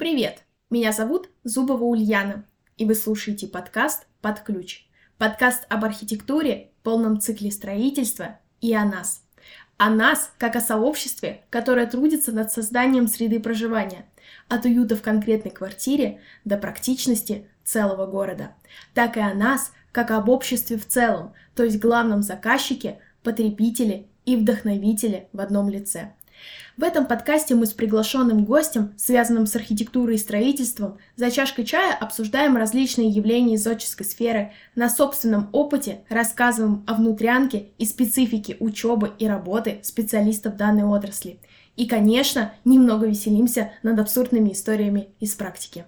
Привет! Меня зовут Зубова Ульяна, и вы слушаете подкаст «Под ключ». Подкаст об архитектуре, полном цикле строительства и о нас. О нас, как о сообществе, которое трудится над созданием среды проживания, от уюта в конкретной квартире до практичности целого города, так и о нас, как об обществе в целом, то есть главном заказчике, потребителе и вдохновителе в одном лице – в этом подкасте мы с приглашенным гостем, связанным с архитектурой и строительством, за чашкой чая обсуждаем различные явления изотческой сферы, на собственном опыте рассказываем о внутрянке и специфике учебы и работы специалистов данной отрасли. И, конечно, немного веселимся над абсурдными историями из практики.